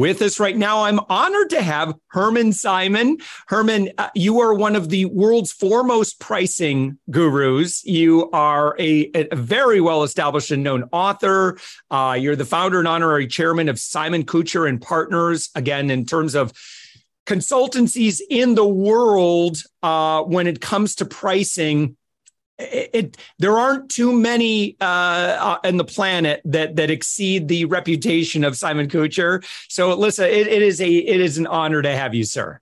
With us right now, I'm honored to have Hermann Simon. Hermann, uh, you are one of the world's foremost pricing gurus. You are a, a very well established and known author. Uh, you're the founder and honorary chairman of Simon Kucher and Partners. Again, in terms of consultancies in the world, uh, when it comes to pricing, it, it, there aren't too many uh, uh, in the planet that that exceed the reputation of Simon Kucher. So, listen, it, it is a it is an honor to have you, sir.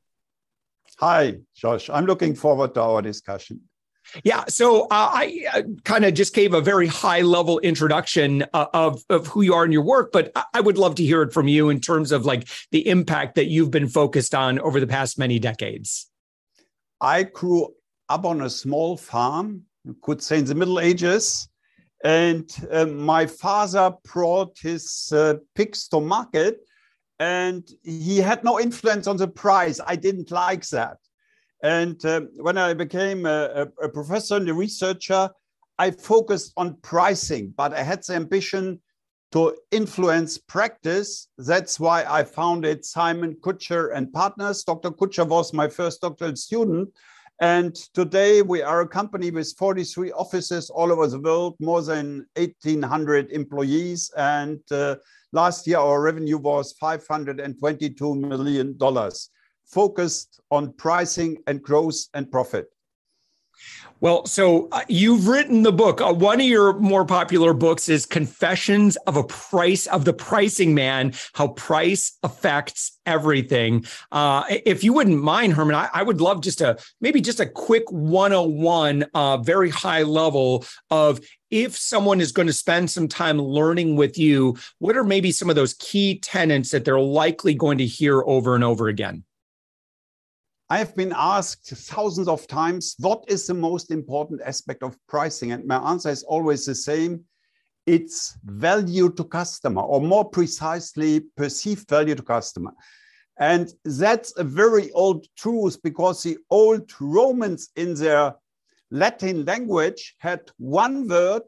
Hi, Josh. I'm looking forward to our discussion. Yeah, so uh, I uh, kind of just gave a very high level introduction uh, of of who you are in your work, but I would love to hear it from you in terms of like the impact that you've been focused on over the past many decades. I grew up on a small farm you could say in the Middle Ages. And uh, my father brought his uh, pigs to market and he had no influence on the price. I didn't like that. And uh, when I became a, a, professor and a researcher, I focused on pricing, but I had the ambition to influence practice. That's why I founded Simon Kucher and Partners. Dr. Kucher was my first doctoral student. And today we are a company with 43 offices all over the world, more than 1,800 employees. And uh, last year our revenue was $522 million, focused on pricing and growth and profit. Well, so uh, you've written the book. Uh, one of your more popular books is Confessions of a Price of the Pricing Man: How Price Affects Everything. Uh, if you wouldn't mind, Hermann, I, I, would love just a maybe just a quick 101, uh, very high level of if someone is going to spend some time learning with you, what are maybe some of those key tenets that they're likely going to hear over and over again? I have been asked thousands of times, what is the most important aspect of pricing? And my answer is always the same. It's value to customer, or more precisely, perceived value to customer. And that's a very old truth because the old Romans in their Latin language had one word,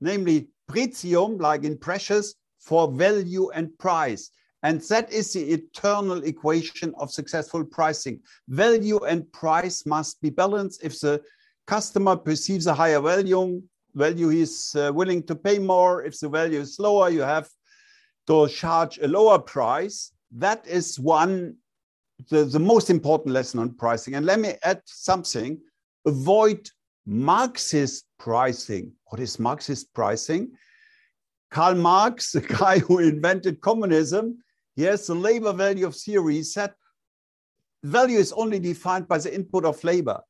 namely pretium, like in precious, for value and price. And that is the eternal equation of successful pricing. Value and price must be balanced. If the customer perceives a higher value, value he is uh, willing to pay more. If the value is lower, you have to charge a lower price. That is one, the, the most important lesson on pricing. And let me add something. Avoid Marxist pricing. What is Marxist pricing? Karl Marx, the guy who invented communism, Yes, the labor value of theory said value is only defined by the input of labor.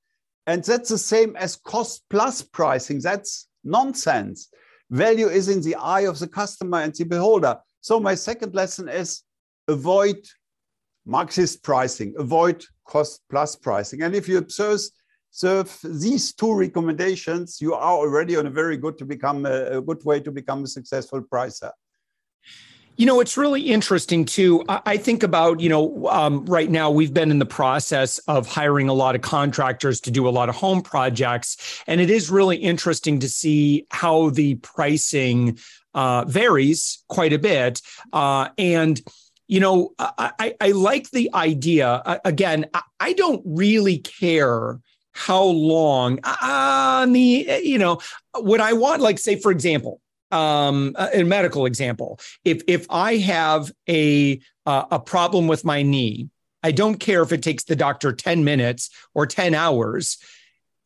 And that's the same as cost plus pricing. That's nonsense. Value is in the eye of the customer and the beholder. So, my second lesson is avoid Marxist pricing, avoid cost plus pricing. And if you observe, these two recommendations, you are already on a very good to become a, a good way to become a successful pricer. You know, it's really interesting too. I think about, you know, um, right now we've been in the process of hiring a lot of contractors to do a lot of home projects. And it is really interesting to see how the pricing uh, varies quite a bit. Uh, and, you know, I, I, like the idea. again, I don't really care how long on the, you know, what I want, like, say, for example, um, a medical example. If if I have a uh, a problem with my knee, I don't care if it takes the doctor ten minutes or ten hours.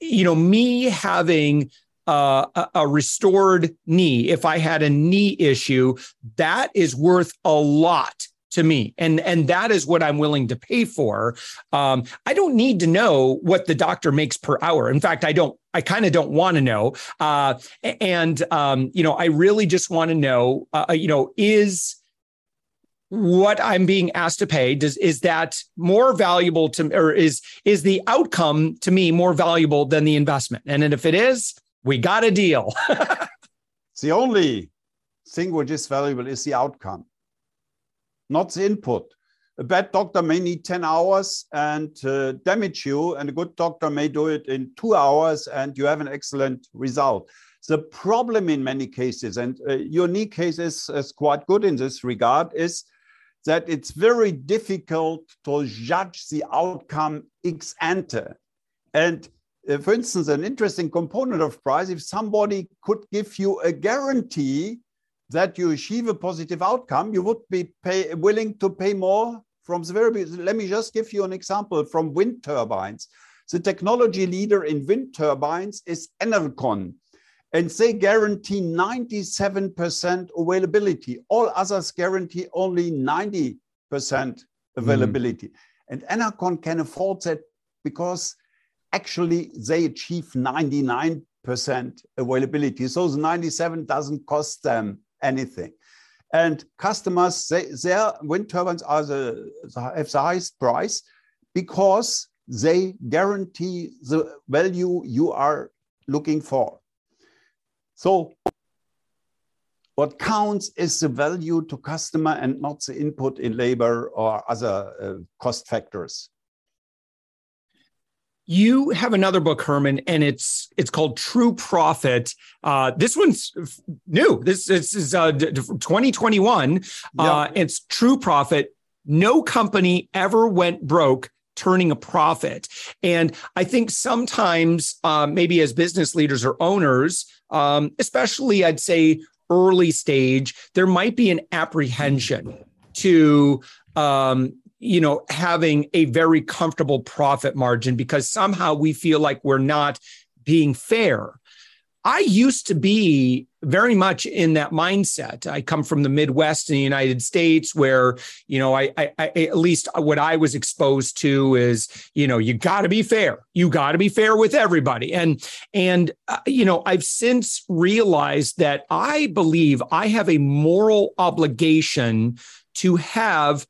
you know, me having uh, a, a, restored knee, if I had a knee issue, that is worth a lot to me. And and that is what i'm willing to pay for. Um, i don't need to know what the doctor makes per hour. In fact i don't i kind of don't want to know. Uh, and um, you know i really just want to know uh, uh, you know is what i'm being asked to pay does is that more valuable to or is is the outcome to me more valuable than the investment? And if it is we got a deal. The only thing which is valuable is the outcome not the input. A bad doctor may need 10 hours and uh, damage you, and a good doctor may do it in two hours and you have an excellent result. The problem in many cases, and uh, your knee case is, is quite good in this regard, is that it's very difficult to judge the outcome ex ante. And uh, for instance, an interesting component of price, if somebody could give you a guarantee that you achieve a positive outcome, you would be pay, willing to pay more from the very Let me just give you an example from wind turbines. The technology leader in wind turbines is Enercon, and they guarantee 97% availability. All others guarantee only 90% availability. Mm. And Enercon can afford that because actually they achieve 99% availability. So the 97 doesn't cost them anything. And customers, they, their wind turbines are the, have the highest price because they guarantee the value you are looking for. So what counts is the value to customer and not the input in labor or other uh, cost factors you have another book hermann and it's it's called true profit uh, this one's new. This, this is uh, 2021 yep. uh, it's true profit no company ever went broke turning a profit and i think sometimes uh, maybe as business leaders or owners um, especially i'd say early stage there might be an apprehension to um, you know, having a very comfortable profit margin because somehow we feel like we're not being fair. I used to be very much in that mindset. I come from the Midwest in the United States, where you know, I, I, I at least what I was exposed to is, you know, you got to be fair. You got to be fair with everybody. And and uh, you know, I've since realized that I believe I have a moral obligation to have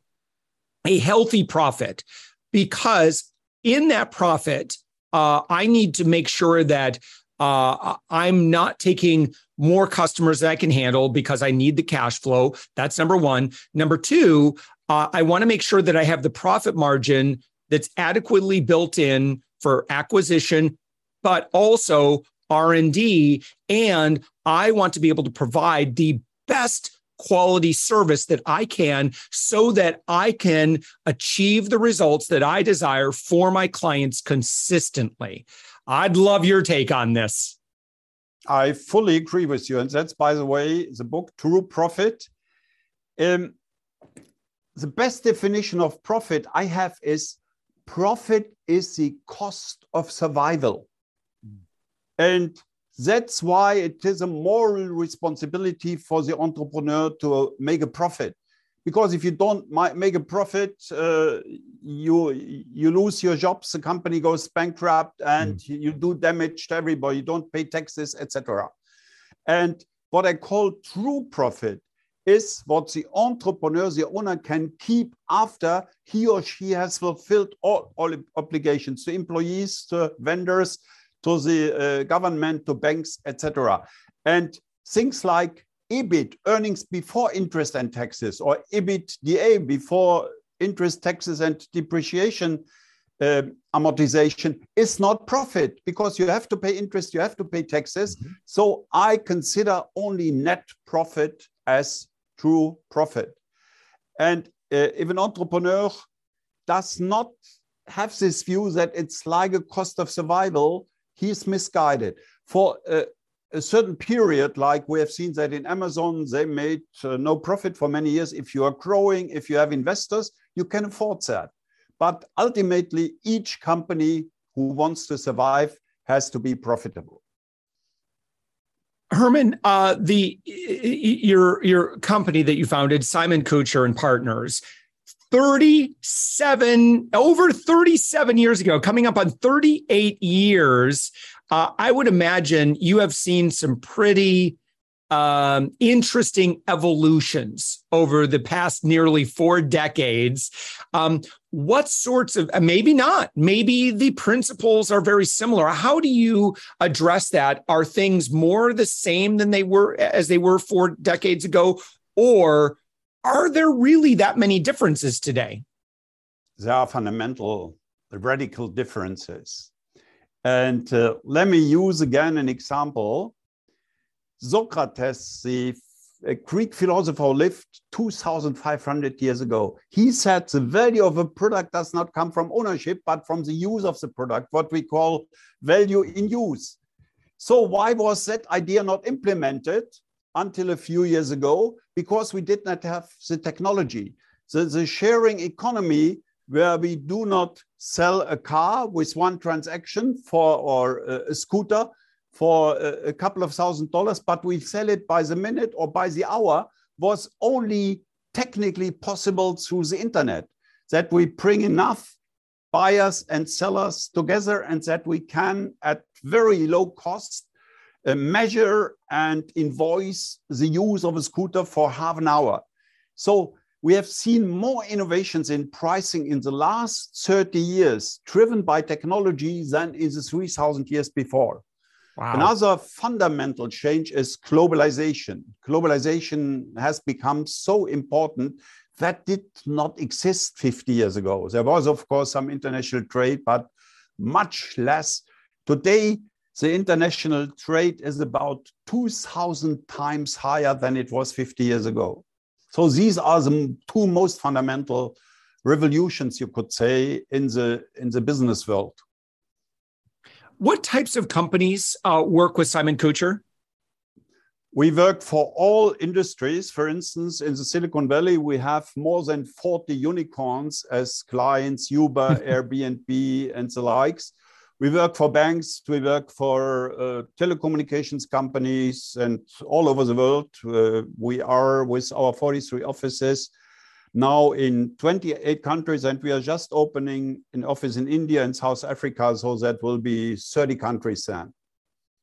a healthy profit because in that profit, uh, I need to make sure that uh, I'm not taking more customers that I can handle because I need the cash flow. That's number one. Number two, uh, I want to make sure that I have the profit margin that's adequately built in for acquisition, but also R&D and I want to be able to provide the best quality service that I can so that I can achieve the results that I desire for my clients consistently. I'd love your take on this. I fully agree with you. And that's, by the way, the book True Profit. Um, the best definition of profit I have is profit is the cost of survival. Mm. And that's why it is a moral responsibility for the entrepreneur to make a profit. Because if you don't make a profit, uh, you you lose your jobs. The company goes bankrupt, and mm. you do damage to everybody. You don't pay taxes, etc. And what I call true profit is what the entrepreneur, the owner, can keep after he or she has fulfilled all, all obligations to employees, to vendors, to the uh, government, to banks, etc. And things like EBIT, earnings before interest and taxes, or EBITDA before interest, taxes, and depreciation uh, amortization is not profit because you have to pay interest, you have to pay taxes. Mm-hmm. So I consider only net profit as true profit. And uh, if an entrepreneur does not have this view that it's like a cost of survival, he's misguided. For a, a, certain period, like we have seen that in Amazon, they made uh, no profit for many years. If you are growing, if you have investors, you can afford that. But ultimately, each company who wants to survive has to be profitable. Hermann, uh, the your your company that you founded, Simon Kucher and Partners, 37 over 37 years ago, coming up on 38 years. Uh, I would imagine you have seen some pretty um, interesting evolutions over the past nearly four decades. Um, what sorts of, maybe not, maybe the principles are very similar. How do you address that? Are things more the same than they were as they were four decades ago? Or are there really that many differences today? There are fundamental, radical differences. And uh, let me use again an example Socrates, the Greek philosopher lived 2,500 years ago. He said the value of a product does not come from ownership, but from the use of the product, what we call value in use. So, why was that idea not implemented until a few years ago? Because we did not have the technology. The, the sharing economy, where we do not sell a car with one transaction for or a scooter, for a, couple of thousand dollars, but we sell it by the minute or by the hour, was only technically possible through the internet. That we bring enough buyers and sellers together and that we can, at very low cost, measure and invoice the use of a scooter for half an hour. So we have seen more innovations in pricing in the last 30 years, driven by technology than in the 3,000 years before. Wow. Another fundamental change is globalization. Globalization has become so important that did not exist 50 years ago. There was, of course, some international trade, but much less. Today, the international trade is about 2,000 times higher than it was 50 years ago. So these are the two most fundamental revolutions, you could say, in the, in the business world. What types of companies uh, work with Simon Kucher? We work for all industries. For instance, in the Silicon Valley, we have more than 40 unicorns as clients, Uber, Airbnb, and the likes. We work for banks, we work for uh, telecommunications companies, and all over the world. Uh, we are with our 43 offices now in 28 countries, and we are just opening an office in India and South Africa. So that will be 30 countries then.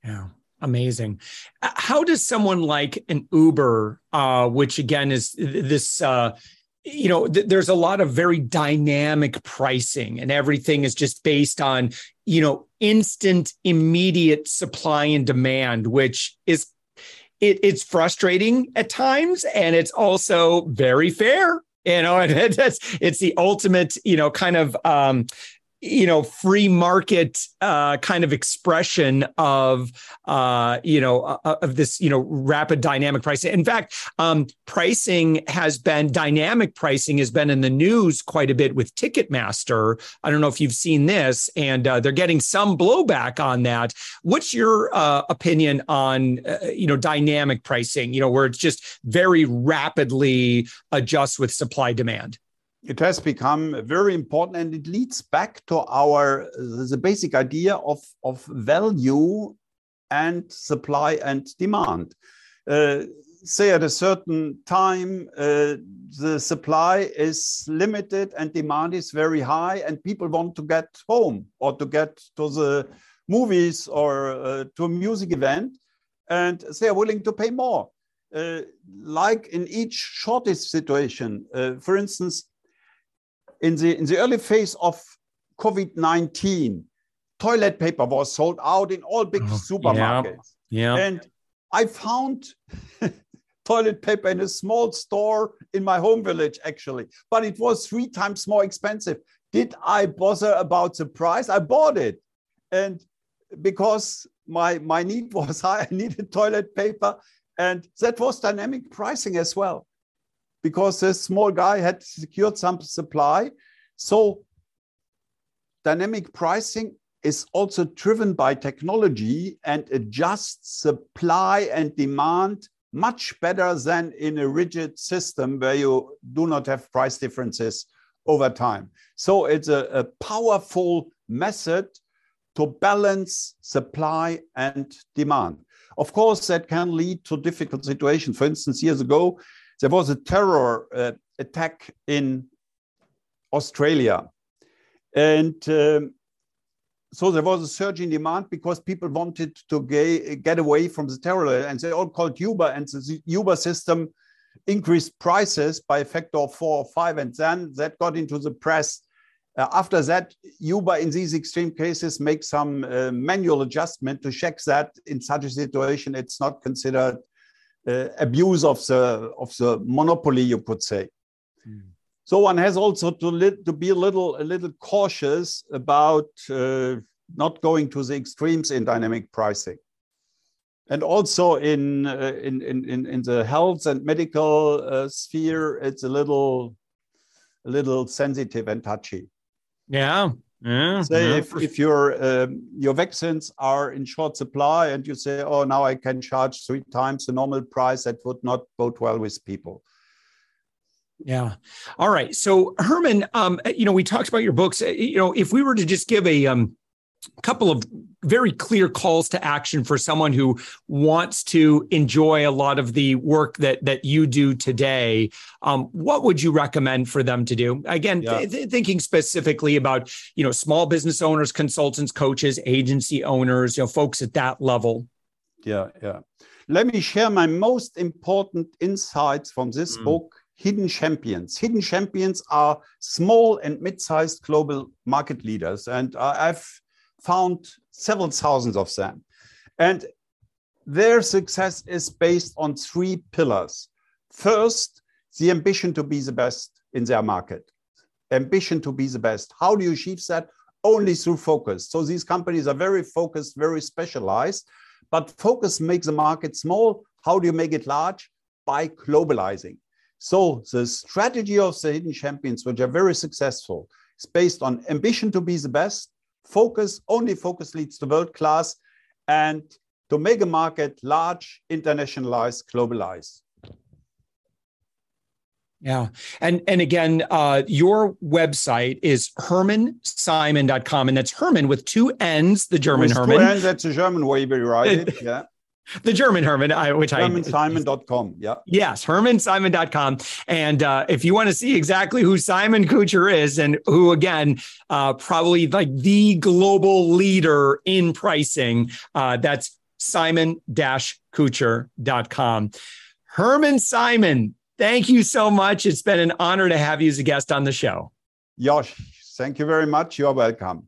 Yeah. Amazing. How does someone like an Uber, uh, which again is this, uh, you know, th- there's a lot of very dynamic pricing and everything is just based on, you know, instant, immediate supply and demand, which is it, it's frustrating at times and it's also very fair you know and it's it's the ultimate you know kind of um you know free market uh, kind of expression of uh, you know uh, uh, of this you know rapid dynamic pricing. In fact, um, pricing has been dynamic pricing has been in the news quite a bit with Ticketmaster. I don't know if you've seen this, and uh, they're getting some blowback on that. What's your uh, opinion on you know dynamic pricing? You know where it's just very rapidly adjusts with supply demand it has become very important and it leads back to our the basic idea of, of value and supply and demand. Uh, say at a certain time uh, the supply is limited and demand is very high and people want to get home or to get to the movies or uh, to a music event and they are willing to pay more. Uh, like in each shortage situation uh, for instance in the, in the early phase of COVID 19, toilet paper was sold out in all big oh, supermarkets. Yeah. yeah. And I found toilet paper in a small store in my home village, actually, but it was three times more expensive. Did I bother about the price? I bought it. And because my, my need was high, I needed toilet paper. And that was dynamic pricing as well because this small guy had secured some supply. So dynamic pricing is also driven by technology and adjusts supply and demand much better than in a rigid system where you do not have price differences over time. So it's a, a powerful method to balance supply and demand. Of course, that can lead to difficult situations. For instance, years ago, there was a terror uh, attack in Australia. And um, so there was a surge in demand because people wanted to get away from the terror. And they all called Uber, and the Uber system increased prices by a factor of four or five. And then that got into the press. Uh, after that, Uber in these extreme cases makes some uh, manual adjustment to check that in such a situation it's not considered uh, abuse of the of the monopoly, you could say. Mm. So one has also to, li- to be a little a little cautious about uh, not going to the extremes in dynamic pricing. And also in, uh, in, in, in the health and medical uh, sphere, it's a little a little sensitive and touchy. Yeah. Yeah, say yeah. if, if your um, your vaccines are in short supply and you say oh now i can charge three times the normal price that would not bode well with people yeah. All right. So Hermann, um, you know, we talked about your books. You know, if we were to just give a um, couple of very clear calls to action for someone who wants to enjoy a lot of the work that that you do today um, what would you recommend for them to do again yeah. th- thinking specifically about you know small business owners consultants coaches agency owners you know folks at that level yeah yeah let me share my most important insights from this mm. book hidden champions. Hidden champions are small and mid-sized global market leaders, and I've found several thousands of them. And their success is based on three pillars. First, the ambition to be the best in their market. Ambition to be the best. How do you achieve that? Only through focus. So these companies are very focused, very specialized, but focus makes the market small. How do you make it large? By globalizing. So the strategy of the hidden champions, which are very successful, is based on ambition to be the best, focus, only focus leads to world class, and to make a market large, internationalized, globalized. Yeah. And and again, uh, your website is hermannsimon.com. And that's Hermann with two N's, the German with Hermann. Two N's, that's a German way we write it. Yeah the German Hermann, which I, which HermannSimon.com. Yeah. Yes, HermannSimon.com. And uh, if you want to see exactly who Simon Kucher is and who, again, uh, probably like the global leader in pricing, uh, that's simon-kucher.com. Hermann Simon, thank you so much. It's been an honor to have you as a guest on the show. Josh, thank you very much. You're welcome.